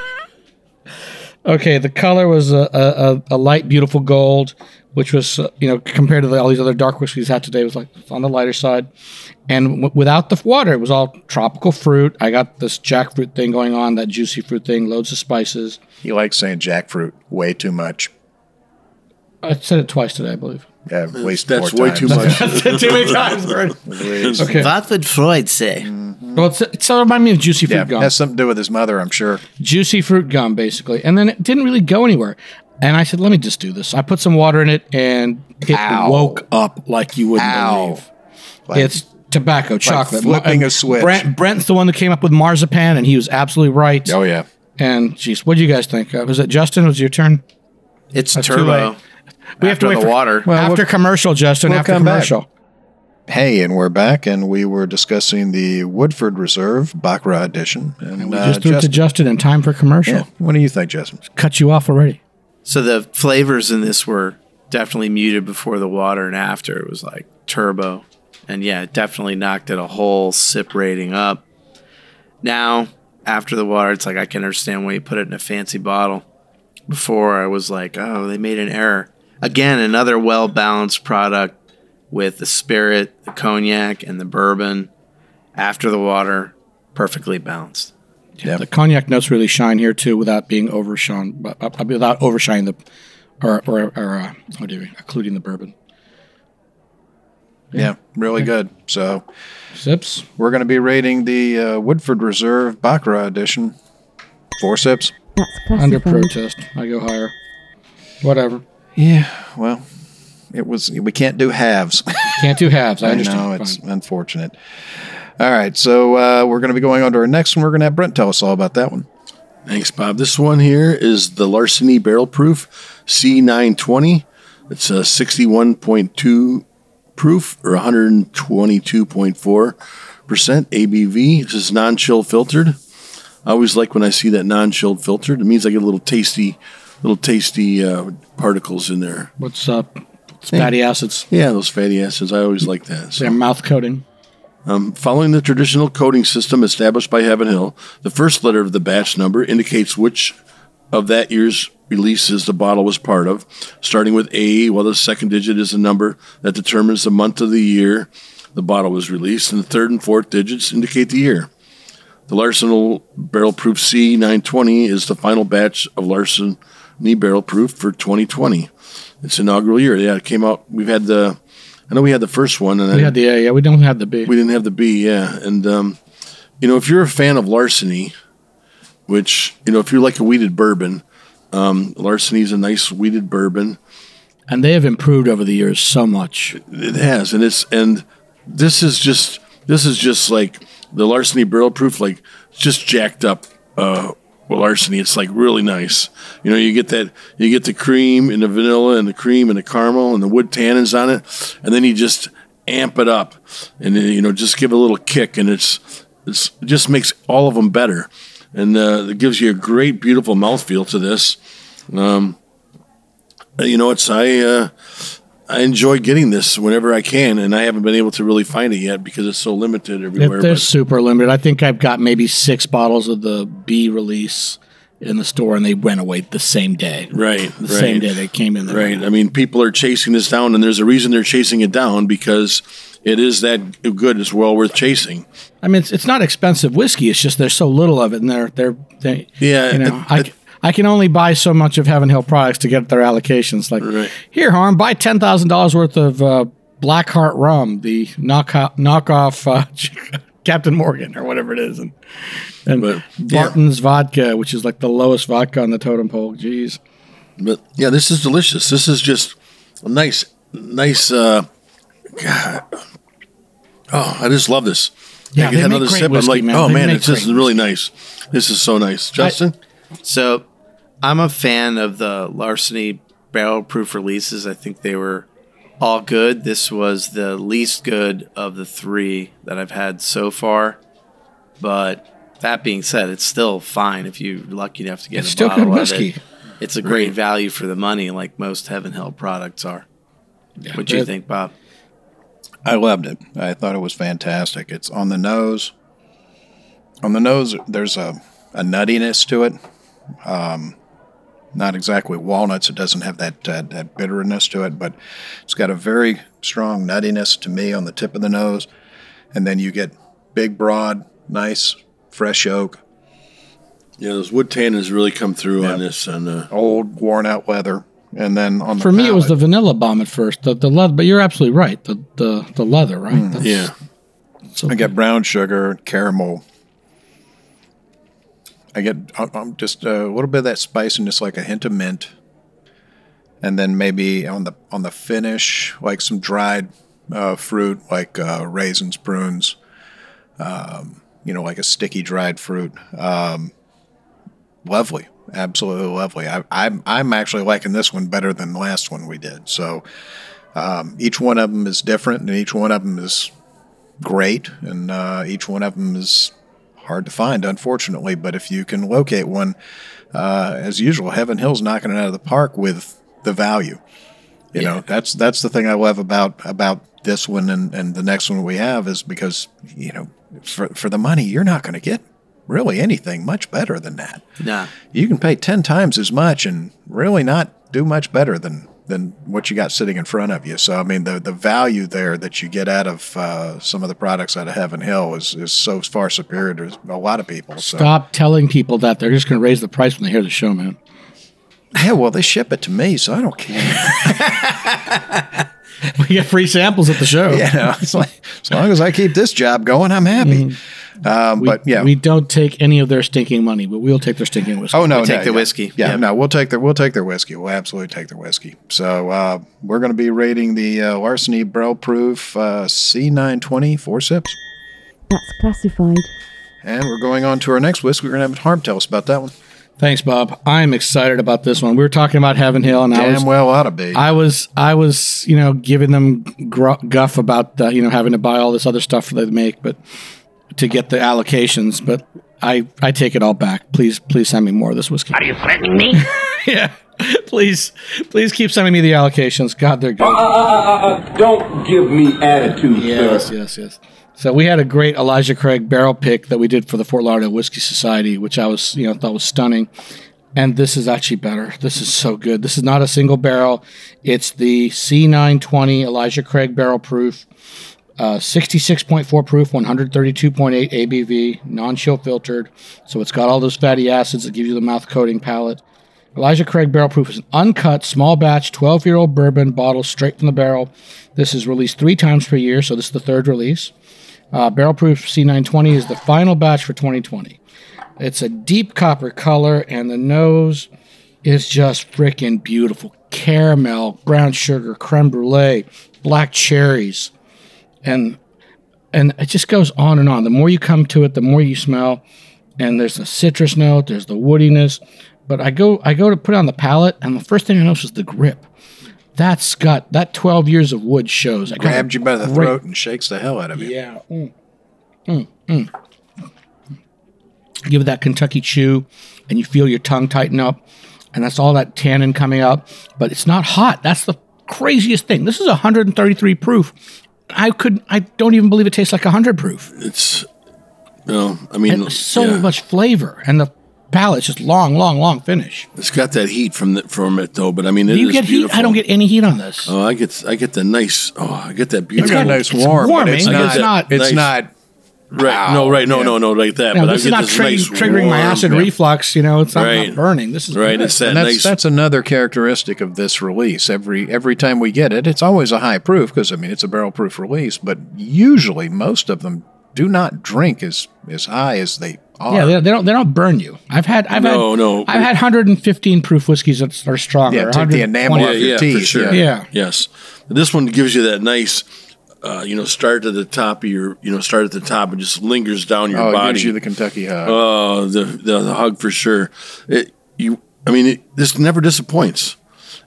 Okay, the color was a, a, a- light, beautiful gold, which was uh, you know compared to the, all these other dark whiskeys had today was like on the lighter side, and w- without the water, it was all tropical fruit. I got this jackfruit thing going on, that juicy fruit thing, loads of spices. You like saying jackfruit way too much. I said it twice today, I believe. Yeah, at least that's four way times. too much. *laughs* Too many times already. Okay. What would Freud say? Well, it's, it's it reminded me of juicy fruit Yeah, gum. has something to do with his mother, I'm sure. juicy fruit gum, basically. And then it didn't really go anywhere. And I said, let me just do this. I put some water in it, and it Ow. woke up like you wouldn't Ow. believe. Like- it's tobacco, chocolate. flipping a switch. Brent, Brent's the one that came up with marzipan, and he was absolutely right. Oh yeah. And geez, what do you guys think? Uh, was it Justin? Was it your turn? It's too turbo. late. We have to After wait the for water. Well, after we'll- commercial, Justin. we'll after come back. commercial. Hey, and we're back, and we were discussing the Woodford Reserve Baccarat edition. And, We uh, just threw it to Justin- Justin in time for commercial. yeah. What do you think, Justin? Cut you off already. So the flavors in this were definitely muted before the water and after. It was like turbo. And yeah, it definitely knocked it a whole sip rating up. Now, after the water, it's like I can understand why you put it in a fancy bottle. Before I was like, oh, they made an error. Again, another well balanced product with the spirit, the cognac, and the bourbon. After the water, perfectly balanced. Yeah. The cognac notes really shine here too, without being overshone, uh, without overshining the, or or, or uh, what do you, including the bourbon. Yeah, really good. So Sips. we're going to be rating the uh, Woodford Reserve Baccarat edition. Four sips. That's Under protest, I go higher. Whatever. Yeah, well, it was. We can't do halves. *laughs* Can't do halves. I I understand. know it's Fine. unfortunate. All right, so uh, we're going to be going on to our next one. We're going to have Brent tell us all about that one. Thanks, Bob. This one here is the Larceny Barrel Proof C920. It's a 61.2 proof or 122.4% ABV. This is non chill filtered. I always like when I see that non chilled filtered. It means I get a little tasty, little tasty uh, particles in there. What's up? It's fatty acids. Yeah, those fatty acids. I always like that. So. Their mouth coating. Um, following the traditional coding system established by Heaven Hill, the first letter of the batch number indicates which of that year's releases the bottle was part of, starting with A, while the second digit is a number that determines the month of the year the bottle was released, and the third and fourth digits indicate the year. The Larceny Barrel Proof C920 is the final batch of Larceny Barrel Proof for 2020. It's inaugural year. Yeah, it came out. We've had the, I know we had the first one, and We I, had the A, yeah. We don't have the B. we didn't have the B, yeah. And um, you know, if you're a fan of larceny, which you know, if you're like a wheated bourbon, um, larceny is a nice wheated bourbon. and they have improved over the years so much. It has, and it's and this is just this is just like the larceny barrel proof, like just jacked up. Uh, well, larceny, it's like really nice. You know, you get that, you get the cream and the vanilla and the cream and the caramel and the wood tannins on it, and then you just amp it up, and you know, just give a little kick, and it's it's it just makes all of them better, and uh, it gives you a great, beautiful mouthfeel to this. Um, you know, it's I. Uh, I enjoy getting this whenever I can, and I haven't been able to really find it yet because it's so limited everywhere. they're but- super limited. I think I've got maybe six bottles of the B release in the store, and they went away the same day. right, The right, same day they came in. There. Right. I mean, people are chasing this down, and there's a reason they're chasing it down because it is that good. It's well worth chasing. I mean, it's, it's not expensive whiskey. It's just there's so little of it, and they're they're they, Yeah, You know, I, I can only buy so much of Heaven Hill products to get their allocations. Like Right. here, Harm, buy ten thousand dollars worth of uh, Blackheart rum, the knock knockoff uh, *laughs* Captain Morgan or whatever it is, and and But, yeah. Barton's vodka, which is like the lowest vodka on the totem pole. Jeez. But yeah, this is delicious. This is just a nice, nice. Uh, God. Oh, I just love this. Yeah, I they get make another great sip. whiskey, I'm like, man. oh They man, make it's just really nice. This is so nice, Justin. So I'm a fan of the Larceny barrel proof releases. I think they were all good. This was the least good of the three that I've had so far. But that being said, it's still fine if you're lucky enough to get It's a still bottle good of whiskey. it. It's a great value for the money, like most Heaven Hill products are. what do you think, Bob? I loved it. I thought it was fantastic. It's on the nose. On the nose, there's a, a nuttiness to it. Um, not exactly walnuts. It doesn't have that, uh, that bitterness to it, but it's got a very strong nuttiness to me on the tip of the nose. And then you get big, broad, nice, fresh oak, Yeah, those wood tannins really come through Yeah. on this. And uh, old, worn out leather. And then on the For me, it was the vanilla bomb at first. The the leather, but you're absolutely right. The the the leather, right? Mm. Yeah, so I get brown sugar, caramel. I get I'm- just uh, a little bit of that spiciness, like a hint of mint, and then maybe on the on the finish, like some dried uh, fruit, like uh, raisins, prunes. Um, you know, like a sticky dried fruit. Um, lovely, absolutely lovely. I, I'm I'm actually liking this one better than the last one we did. So um, each one of them is different, and each one of them is great, and uh, each one of them is hard to find, unfortunately. But if you can locate one, uh, as usual, Heaven Hill's knocking it out of the park with the value. You know, that's that's the thing I love about about this one and, and the next one we have is because you know for for the money you're not going to get really anything much better than that. Nah. You can pay ten times as much and really not do much better than than what you got sitting in front of you. So I mean, the the value there that you get out of uh, some of the products out of Heaven Hill is is so far superior to a lot of people. So Stop telling people that they're just going to raise the price when they hear the show, man. yeah, well, they ship it to me, so I don't care. *laughs* We get free samples at the show. you know, like as long as I keep this job going, I'm happy. Um, We, but yeah, we don't take any of their stinking money, but we'll take their stinking whiskey. Oh no, take no, the yeah. whiskey. Yeah, Yep. no, we'll take their we'll take their whiskey. We'll absolutely take their whiskey. So uh, we're going to be rating the uh, Larceny Barrel Proof uh, C920 four sips, That's classified. and we're going on to our next whiskey. We're going to have Harm tell us about that one. Thanks, Bob. I'm excited about this one. We were talking about Heaven Hill, and I Damn was, well ought to be. I was, I was, you know, giving them gr- guff about, uh, you know, having to buy all this other stuff that they make, but to get the allocations. But I, I take it all back. Please, please send me more of this whiskey. Are you threatening me? *laughs* yeah, please, please keep sending me the allocations. God, they're good. Uh, don't give me attitude, Yes, yes, yes. So we had a great Elijah Craig barrel pick that we did for the Fort Lauderdale Whiskey Society, which I was, you know, thought was stunning. And this is actually better. This is so good. This is not a single barrel. It's the C920 Elijah Craig barrel proof, uh, 66.4 proof, 132.8 ABV, non-chill filtered. So it's got all those fatty acids that give you the mouth coating palate. Elijah Craig Barrel Proof is an uncut, small batch, 12 year old bourbon bottle straight from the barrel. This is released three times per year, so this is the third release. Uh, barrel Proof C920 is the final batch for 2020. It's a deep copper color, and the nose is just freaking beautiful. Caramel, brown sugar, creme brulee, black cherries, and and it just goes on and on. The more you come to it, the more you smell, and there's the citrus note, there's the woodiness. But I go I go to put it on the palate, and the first thing I notice is the grip. That's got that 12 years of wood shows. I got Grabbed you by the great- throat and shakes the hell out of you. Yeah. Mm. Mm, mm. Give it that Kentucky chew, and you feel your tongue tighten up, and that's all that tannin coming up. But it's not hot. That's the craziest thing. This is 133 proof. I could. I don't even believe it tastes like 100 proof. it's you know, I mean, And so yeah. much flavor, and the palate's just long, long, long finish. It's got that heat from the, from it though, but I mean, it Do you is get heat? I don't get any heat on this. Oh, I get I get the nice. Oh, I get that beautiful. It's got a eh? nice It's warm, but warming, it's not. it's not- It's Nice. not. Right? No, right? No, yeah. no, no, like that. No, but this I is get not this tri- nice triggering my acid yeah. reflux. You know, it's not, Right. not burning. This is Right, good. it's that And that's nice. that's another characteristic of this release. Every every time we get it, it's always a high proof because I mean it's a barrel proof release. But usually, most of them do not drink as as high as they are. Yeah, they, they don't they don't burn you. I've had I've No, had no. I've had 115 proof whiskeys that are stronger. Yeah, take the 120 enamel yeah, off your yeah, teeth. for sure. yeah. Yeah. Yes, this one gives you that nice. Uh, you know, start at the top of your, you know, start at the top and just lingers down your Oh, body. gives you the Kentucky hug. Oh, the, the the hug for sure. It you, I mean, it, this never disappoints.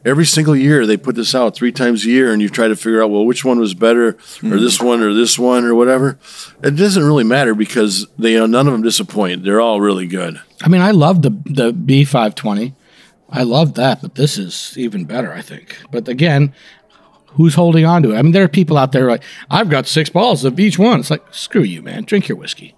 every single year they put this out three times a year, and you try to figure out well which one was better, or this one, or this one, or whatever. It doesn't really matter because they uh, none of them disappoint. They're all really good. I mean, I love the the B five twenty. I love that, but this is even better, I think. But again, who's holding on to it? I mean, there are people out there like, I've got six bottles of each one. It's like, screw you, man. Drink your whiskey.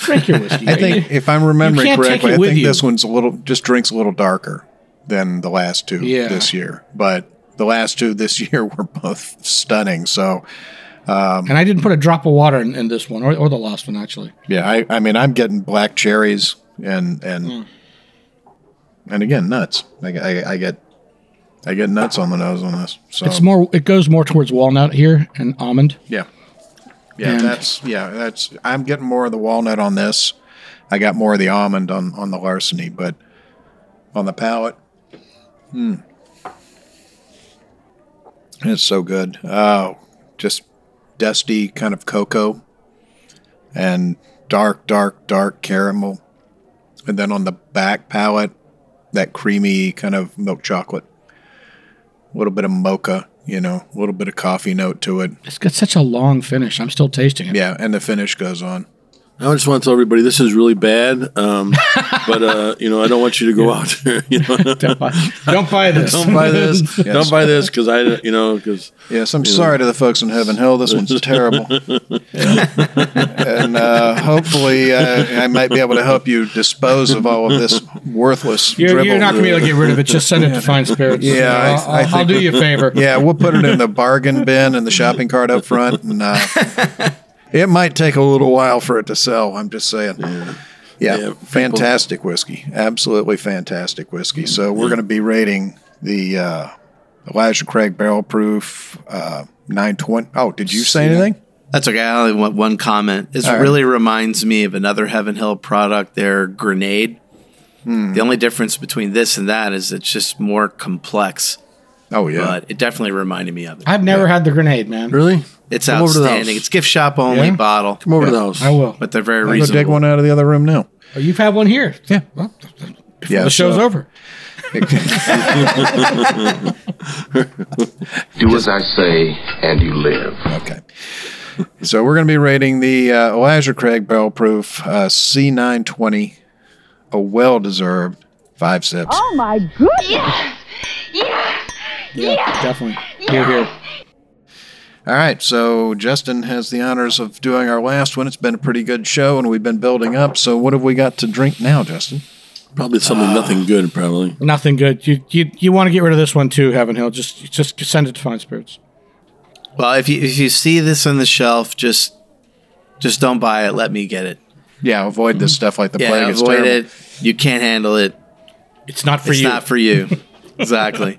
Drink your whiskey. *laughs* I think if I'm remembering correctly, I think you. this one's a little just drinks a little darker than the last two Yeah. this year. But the last two this *laughs* year were both stunning. So and I didn't put a drop of water in, in this one or, or the last one actually. yeah, I, I mean I'm getting black cherries and and Hmm. and again nuts. I, I, I get I get nuts on the nose on this. So It's more. It goes more towards walnut here and almond. yeah. Yeah, And- that's yeah, that's I'm getting more of the walnut on this. I got more of the almond on on the larceny, but on the palate, hmm, it's so good. Oh, just dusty kind of cocoa and dark, dark, dark caramel, and then on the back palate, that creamy kind of milk chocolate. A little bit of mocha, you know, a little bit of coffee note to it. It's got such a long finish. I'm still tasting it. Yeah, and the finish goes on. I just want to tell everybody this is really bad, um, *laughs* but uh, you know I don't want you to go out there. You know, *laughs* Don't buy, don't buy *laughs* this. don't buy this. Yes. Don't buy this because I, you know, because Yes, I'm sorry to the folks in Heaven Hell, This one's terrible. and uh, hopefully, uh, I might be able to help you dispose of all of this worthless You're, dribble. you're not going to be able to get rid of it. Just send it to Fine Spirits. Yeah, I- I'll, I I'll, I'll do you a favor. Yeah, we'll put it in the bargain bin in the shopping cart up front, and uh, it might take a little while for it to sell. I'm just saying. Yeah, Yeah, fantastic whiskey, absolutely fantastic whiskey. So we're going to be rating the uh, Elijah Craig Barrel Proof uh, 920. Oh, did you say anything? That's okay. I only want one comment. This All right. really reminds me of another Heaven Hill product, their Grenade. Hmm. The only difference between this and that is it's just more complex, Oh yeah. but it definitely reminded me of it. I've never had the grenade, man. really, It's Come over to the outstanding. It's gift shop only Yeah? bottle, come over to the house. I will. but they're very Go reasonable. dig one out of the other room now. Oh, you've had one here. Yeah. Well, Yeah, the show's so- over. *laughs* Do as I say, and you live. Okay. So we're going to be rating the uh, Elijah Craig Barrel Proof uh, C920, a well-deserved five sips. Oh my goodness! Yeah. Yeah, definitely. Here, here. All right, so Justin has the honors of doing our last one. It's been a pretty good show, and we've been building up. So what have we got to drink now, Justin? Probably something nothing good. Probably. Nothing good. You you, you want to get rid of this one too, Heaven Hill. Just just send it to Fine Spirits. Well, if you if you see this on the shelf, just just don't buy it. Let me get it. Yeah, avoid this stuff like the Yeah, plague. It's avoid terrible. it. You can't handle it. It's not for it's you. It's not for you. *laughs* exactly.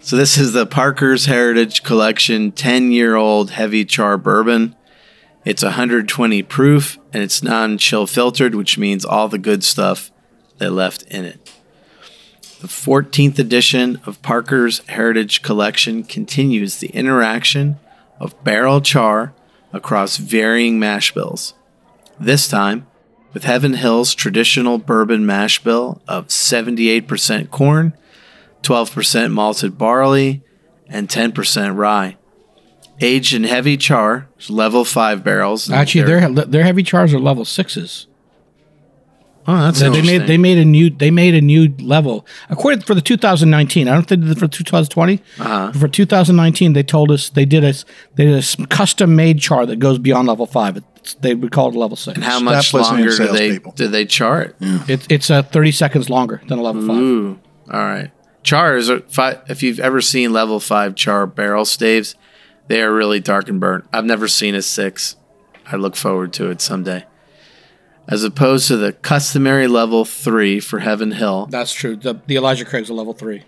So this is the Parker's Heritage Collection 10-year-old heavy char bourbon. It's 120 proof and it's non-chill filtered, which means all the good stuff they left in it. The 14th edition of Parker's Heritage Collection continues the interaction of barrel char across varying mash bills. This time, with Heaven Hill's traditional bourbon mash bill of 78% corn, 12% malted barley, and 10% rye. Aged in heavy char, level 5 barrels. Actually, They're- their their heavy chars are level sixes. oh, that's They interesting. made they made a new they made a new level according for the 2019. I don't think they did it for 2020. Uh-huh. For 2019, they told us they did a they did a s- custom made char that goes beyond level five. It's, they would call it level six. and how much listening longer do they, salespeople. do they char it? It, it's uh, 30 seconds longer than a level five. All right. Chars are fi If you've ever seen level five char barrel staves, they are really dark and burnt. I've never seen a six. I look forward to it someday. As opposed to the customary level three for Heaven Hill, That's true. The, the Elijah Craig's a level three.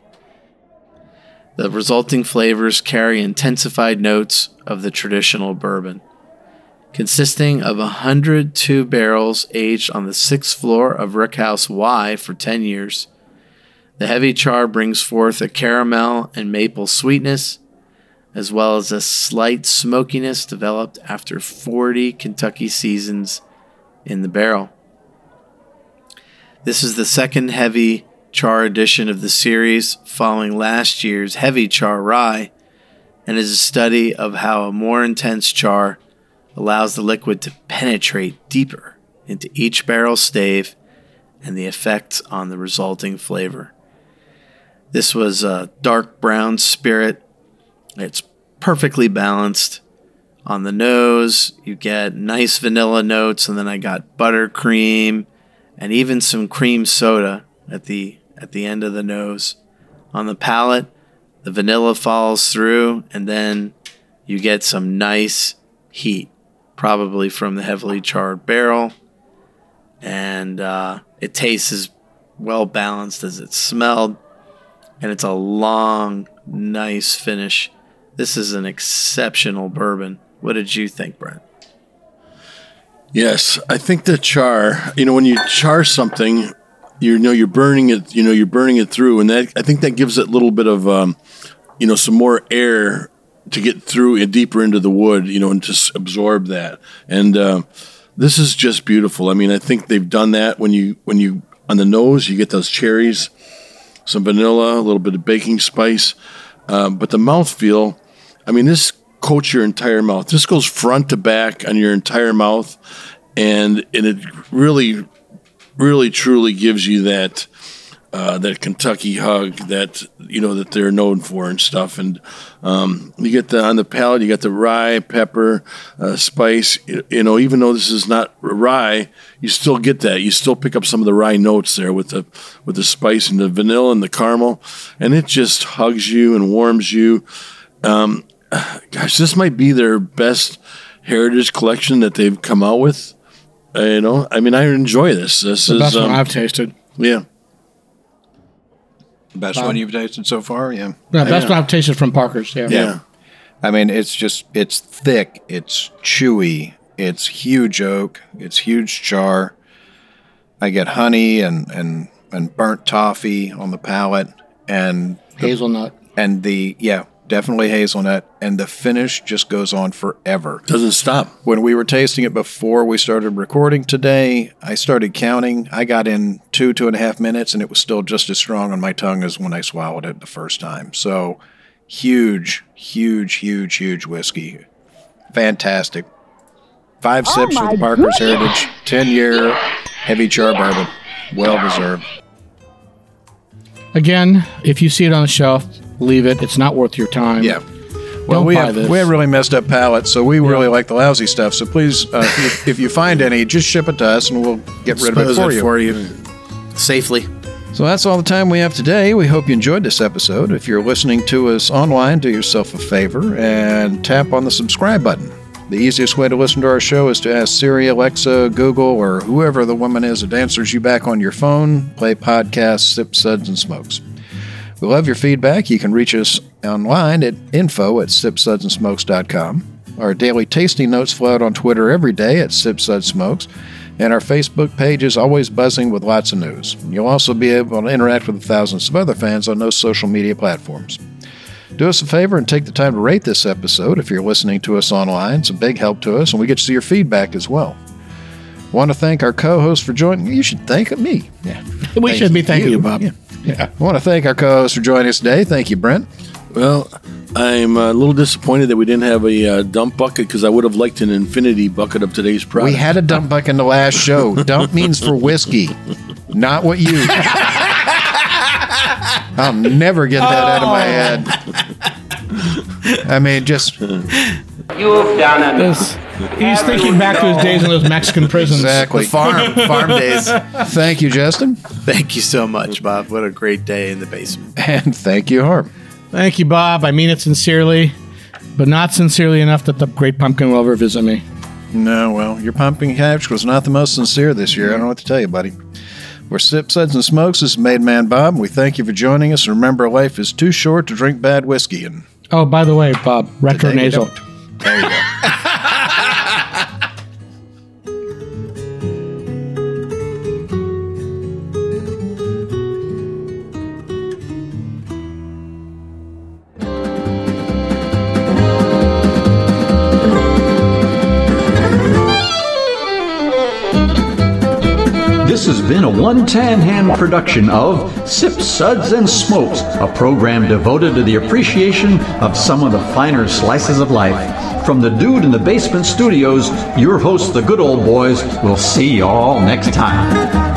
the resulting flavors carry intensified notes of the traditional bourbon. Consisting of 102 barrels aged on the sixth floor of Rickhouse Y for 10 years, the heavy char brings forth a caramel and maple sweetness, as well as a slight smokiness developed after 40 Kentucky seasons in the barrel. This is the second heavy char edition of the series following last year's heavy char rye and is a study of how a more intense char allows the liquid to penetrate deeper into each barrel stave and the effects on the resulting flavor. This was a dark brown spirit. It's perfectly balanced. On the nose, you get nice vanilla notes, and then I got buttercream and even some cream soda at the at the end of the nose. On the palate, the vanilla falls through, and then you get some nice heat, probably from the heavily charred barrel. And uh, it tastes as well balanced as it smelled, and it's a long, nice finish. This is an exceptional bourbon. What did you think, Brent? Yes, I think the char. You know, when you char something, you know you're burning it. You know you're burning it through, and that I think that gives it a little bit of, um, you know, some more air to get through and deeper into the wood. You know, and just absorb that. And uh, this is just beautiful. I mean, I think they've done that when you when you on the nose you get those cherries, some vanilla, a little bit of baking spice, um, but the mouthfeel. I mean, this coats your entire mouth. This goes front to back on your entire mouth, and and it really, really, truly gives you that uh, that Kentucky hug that you know that they're known for and stuff. And um, you get the on the palate, you got the rye, pepper, uh, spice. You, you know, even though this is not rye, you still get that. You still pick up some of the rye notes there with the with the spice and the vanilla and the caramel, and it just hugs you and warms you. Um, gosh, this might be their best heritage collection that they've come out with. Uh, you know, I mean, I enjoy this. This The is best one um, I've tasted. yeah. Best Bob? one you've tasted so far? Yeah. Yeah, best Yeah. one I've tasted from Parker's. Yeah. Yeah. I mean, it's just it's thick, it's chewy, it's huge oak, it's huge char. I get honey and and and burnt toffee on the palate, and Hazelnut. and the yeah, definitely hazelnut, and the finish just goes on forever. Doesn't stop. When we were tasting it before we started recording today, I started counting. I got in two, two and a half minutes, and it was still just as strong on my tongue as when I swallowed it the first time. So huge, huge, huge, huge whiskey. Fantastic. Five oh sips my with Parker's goodness. Heritage, 10 year heavy char bourbon. Well deserved. Again, if you see it on the shelf, leave it. It's not worth your time. Yeah. Well, Don't we have, this. we have really messed up palates, so we really like the lousy stuff. So please, uh, if, if you find any, just ship it to us and we'll get rid of it for it you. for you safely. So that's all the time we have today. We hope you enjoyed this episode. If you're listening to us online, do yourself a favor and tap on the subscribe button. The easiest way to listen to our show is to ask Siri, Alexa, Google, or whoever the woman is that answers you back on your phone. Play podcasts, sip suds, and smokes. We love your feedback. You can reach us online at info at sipssudsandsmokes.com. Our daily tasting notes flow out on Twitter every day at sipssudssmokes, and our Facebook page is always buzzing with lots of news. You'll also be able to interact with thousands of other fans on those social media platforms. Do us a favor and take the time to rate this episode if you're listening to us online. It's a big help to us, and we get to see your feedback as well. Want to thank our co-host for joining. You should thank me. Yeah, We should be thanking you, Bob. Yeah. Yeah. I want to thank our co-host for joining us today. Thank you, Brent. Well, I'm a little disappointed that we didn't have a uh, dump bucket because I would have liked an infinity bucket of today's product. We had a dump bucket in the last show. *laughs* dump means for whiskey, not what you. I'll never get that out of my head. I mean, just You've done enough. This, he's thinking back to his days in those Mexican prisons. exactly. Farm, *laughs* farm days. Thank you, Justin, Thank you so much, Bob. What a great day in the basement. and thank you, Harm. Thank you, Bob. I mean it sincerely, but not sincerely enough that the Great Pumpkin will ever visit me. No, well, your pumpkin catch was not the most sincere this year. I don't know what to tell you, buddy. We're Sip Suds and Smokes. This is Made Man Bob. We thank you for joining us. Remember, life is too short to drink bad whiskey. And Oh, by the way, Bob, retro There you go. *laughs* This has been a one tan hand production of Sip Suds, and Smokes, a program devoted to the appreciation of some of the finer slices of life. From the Dude in the Basement Studios, your hosts, the good old boys, will see you all next time.